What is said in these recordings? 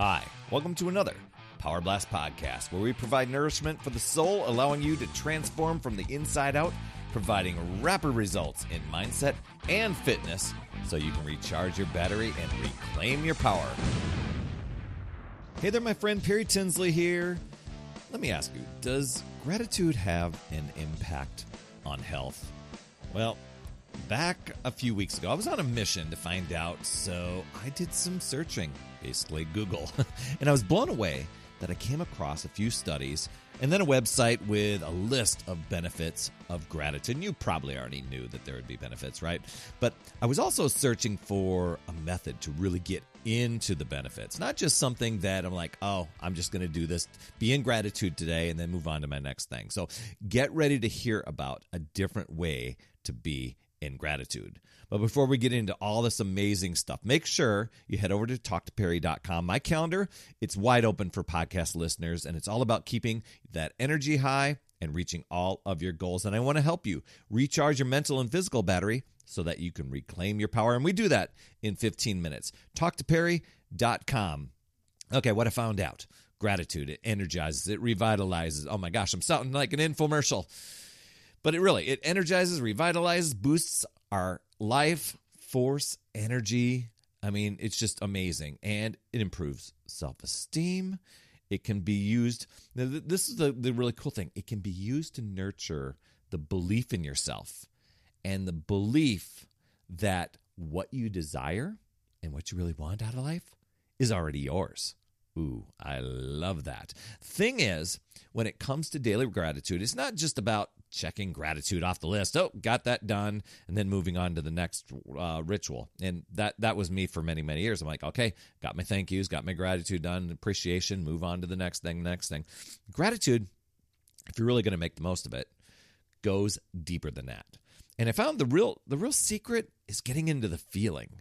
Hi, welcome to another Power Blast podcast where we provide nourishment for the soul, allowing you to transform from the inside out, providing rapid results in mindset and fitness so you can recharge your battery and reclaim your power. Hey there, my friend Perry Tinsley here. Let me ask you Does gratitude have an impact on health? Well, back a few weeks ago, I was on a mission to find out, so I did some searching, basically Google, and I was blown away that I came across a few studies and then a website with a list of benefits of gratitude. You probably already knew that there would be benefits, right? But I was also searching for a method to really get into the benefits, not just something that I'm like, oh, I'm just going to do this, be in gratitude today, and then move on to my next thing. So get ready to hear about a different way to be in gratitude. But before we get into all this amazing stuff, make sure you head over to talktoperry.com. My calendar, it's wide open for podcast listeners, and it's all about keeping that energy high and reaching all of your goals. And I want to help you recharge your mental and physical battery so that you can reclaim your power. And we do that in 15 minutes. Talktoperry.com. Okay, what I found out gratitude, it energizes, it revitalizes. Oh my gosh, I'm sounding like an infomercial. But it really it energizes, revitalizes, boosts our life, force, energy. I mean, it's just amazing. And it improves self-esteem. It can be used. This is the, the really cool thing. It can be used to nurture the belief in yourself and the belief that what you desire and what you really want out of life is already yours. Ooh, I love that. Thing is, when it comes to daily gratitude, it's not just about checking gratitude off the list. Oh, got that done, and then moving on to the next uh, ritual. And that that was me for many many years. I'm like, okay, got my thank yous, got my gratitude done, appreciation, move on to the next thing, next thing. Gratitude, if you're really going to make the most of it, goes deeper than that. And I found the real the real secret is getting into the feeling.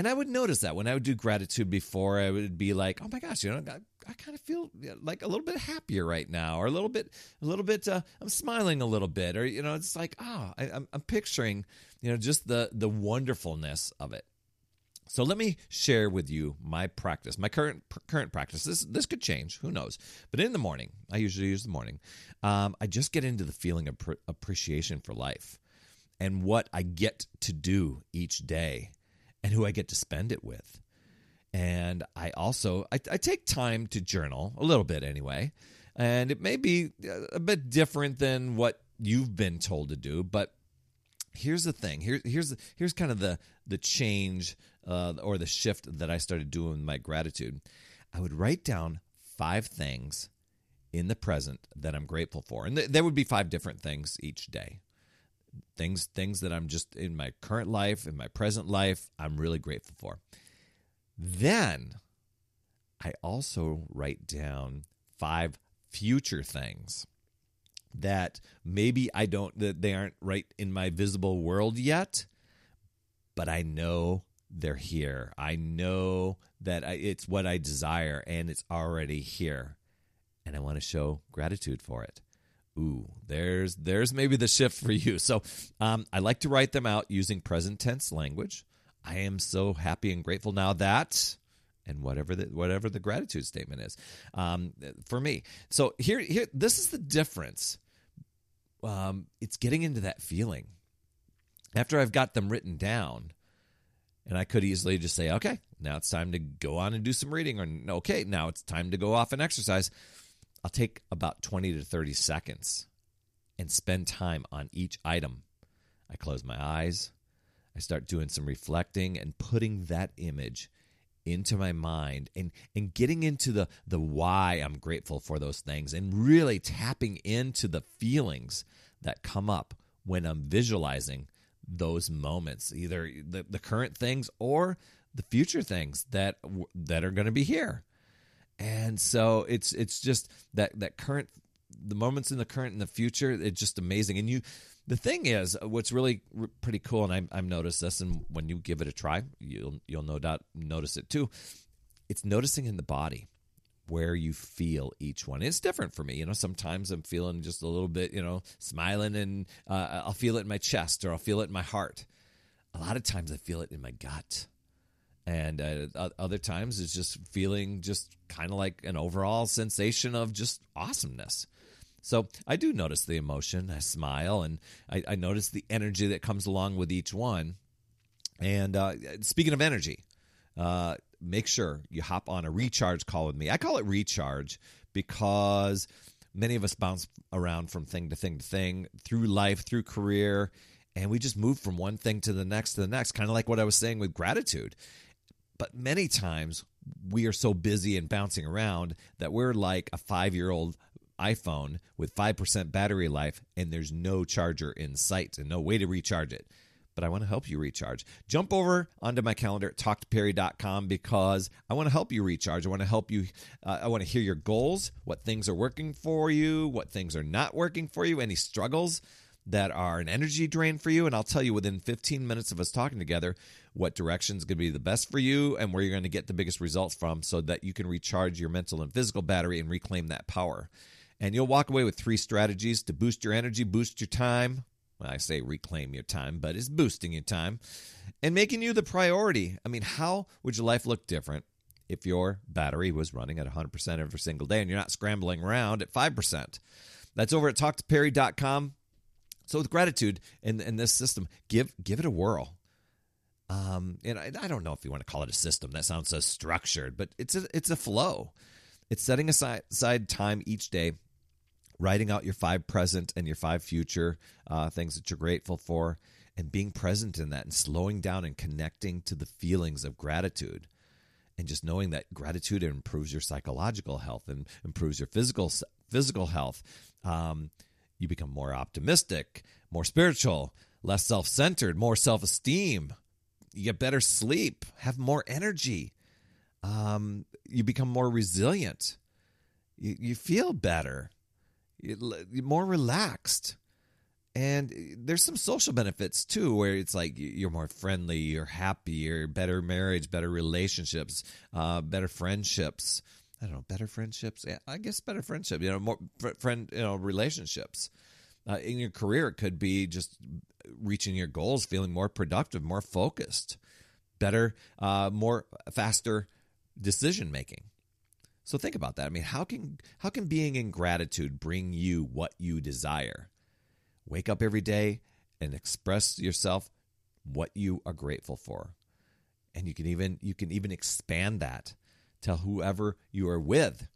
And I would notice that when I would do gratitude before, I would be like, "Oh my gosh, you know, I, I kind of feel like a little bit happier right now, or a little bit, a little bit, uh, I'm smiling a little bit, or you know, it's like, ah, oh, I'm, I'm picturing, you know, just the the wonderfulness of it." So let me share with you my practice, my current current practice. This this could change, who knows? But in the morning, I usually use the morning. Um, I just get into the feeling of pr- appreciation for life and what I get to do each day and who I get to spend it with. And I also I, I take time to journal a little bit anyway, and it may be a bit different than what you've been told to do, but here's the thing here, here's here's kind of the the change uh, or the shift that I started doing with my gratitude. I would write down five things in the present that I'm grateful for, and th- there would be five different things each day things things that I'm just in my current life, in my present life, I'm really grateful for. Then I also write down five future things that maybe I don't that they aren't right in my visible world yet, but I know they're here. I know that I, it's what I desire and it's already here. And I want to show gratitude for it ooh, there's there's maybe the shift for you. So um, I like to write them out using present tense language. I am so happy and grateful now that and whatever the whatever the gratitude statement is um, for me. So here here this is the difference. Um, it's getting into that feeling after I've got them written down. And I could easily just say, okay, now it's time to go on and do some reading, or okay, now it's time to go off and exercise. I'll take about 20 to 30 seconds and spend time on each item. I close my eyes. I start doing some reflecting and putting that image into my mind and and getting into the the why I'm grateful for those things and really tapping into the feelings that come up when I'm visualizing those moments either the, the current things or the future things that that are going to be here and so it's it's just that that current the moments in the current and the future it's just amazing. And you the thing is what's really pretty cool and I, i've noticed this and when you give it a try you'll you'll no doubt notice it too it's noticing in the body where you feel each one. It's different for me you know sometimes i'm feeling just a little bit you know smiling and uh, i'll feel it in my chest or i'll feel it in my heart. A lot of times i feel it in my gut And uh, other times it's just feeling just kind of like an overall sensation of just awesomeness. So I do notice the emotion. I smile and I, I notice the energy that comes along with each one. And uh, speaking of energy, uh, make sure you hop on a recharge call with me. I call it recharge because many of us bounce around from thing to thing to thing through life, through career, and we just move from one thing to the next to the next, kind of like what I was saying with gratitude. But many times we are so busy and bouncing around that we're like a five year old iPhone with 5% battery life and there's no charger in sight and no way to recharge it. But I want to help you recharge. Jump over onto my calendar at talktoperry.com because I want to help you recharge. I want to help you. Uh, I want to hear your goals, what things are working for you, what things are not working for you, any struggles that are an energy drain for you. And I'll tell you within 15 minutes of us talking together what direction is going to be the best for you and where you're going to get the biggest results from so that you can recharge your mental and physical battery and reclaim that power. And you'll walk away with three strategies to boost your energy, boost your time. I say reclaim your time, but it's boosting your time and making you the priority. I mean, how would your life look different if your battery was running at 100% every single day and you're not scrambling around at 5%? That's over at talktoperry.com. So with gratitude in, in this system, give give it a whirl. Um, and I, I don't know if you want to call it a system. That sounds so structured, but it's a it's a flow. It's setting aside, aside time each day writing out your five present and your five future uh, things that you're grateful for, and being present in that and slowing down and connecting to the feelings of gratitude. And just knowing that gratitude improves your psychological health and improves your physical physical health. Um, you become more optimistic, more spiritual, less self centered, more self esteem. You get better sleep, have more energy. Um, you become more resilient. You, you feel better you, more relaxed. And there's some social benefits too, where it's like you're more friendly, you're happier, better marriage, better relationships, uh, better friendships. I don't know, better friendships. I guess better friendship. You know, more friend, you know, relationships. Uh, in your career, it could be just reaching your goals, feeling more productive, more focused, better, uh, more faster decision making. So think about that. I mean, how can how can being in gratitude bring you what you desire? Wake up every day and express yourself what you are grateful for. And you can even you can even expand that. Tell whoever you are with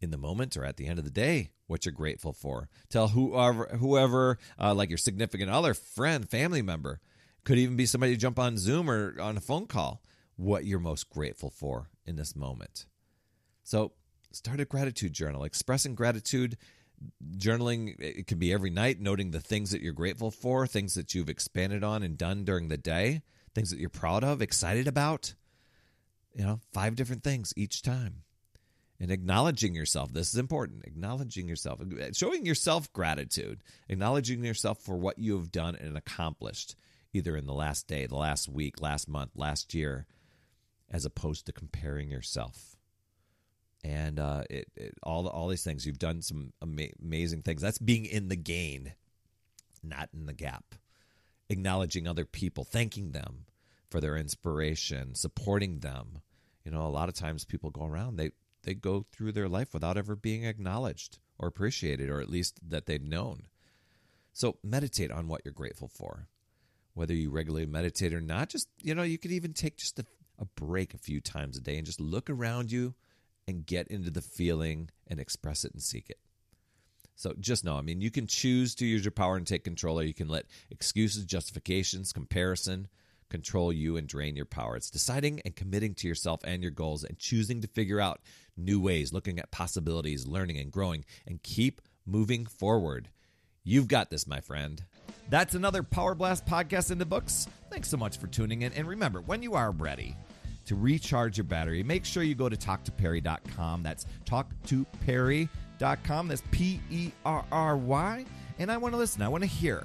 in the moment or at the end of the day what you're grateful for. Tell whoever whoever uh, like your significant other, friend, family member, could even be somebody to jump on Zoom or on a phone call what you're most grateful for in this moment. So start a gratitude journal, expressing gratitude. Journaling, it can be every night, noting the things that you're grateful for, things that you've expanded on and done during the day, things that you're proud of, excited about. You know, five different things each time. And acknowledging yourself. This is important. Acknowledging yourself, showing yourself gratitude, acknowledging yourself for what you have done and accomplished, either in the last day, the last week, last month, last year, as opposed to comparing yourself and uh, it, it, all all these things. You've done some ama- amazing things. That's being in the gain, not in the gap. Acknowledging other people, thanking them for their inspiration, supporting them. You know, a lot of times people go around they they go through their life without ever being acknowledged or appreciated, or at least that they've known. So meditate on what you're grateful for. Whether you regularly meditate or not, just you know, you could even take just a, a break a few times a day and just look around you and get into the feeling and express it and seek it. So just know, I mean, you can choose to use your power and take control, or you can let excuses, justifications, comparison control you and drain your power. It's deciding and committing to yourself and your goals and choosing to figure out new ways, looking at possibilities, learning and growing, and keep moving forward. You've got this, my friend. That's another Power Blast podcast in the books. Thanks so much for tuning in. And remember, when you are ready, to recharge your battery, make sure you go to talktoperry.com. That's talktoperry.com. That's P E R R Y. And I want to listen. I want to hear,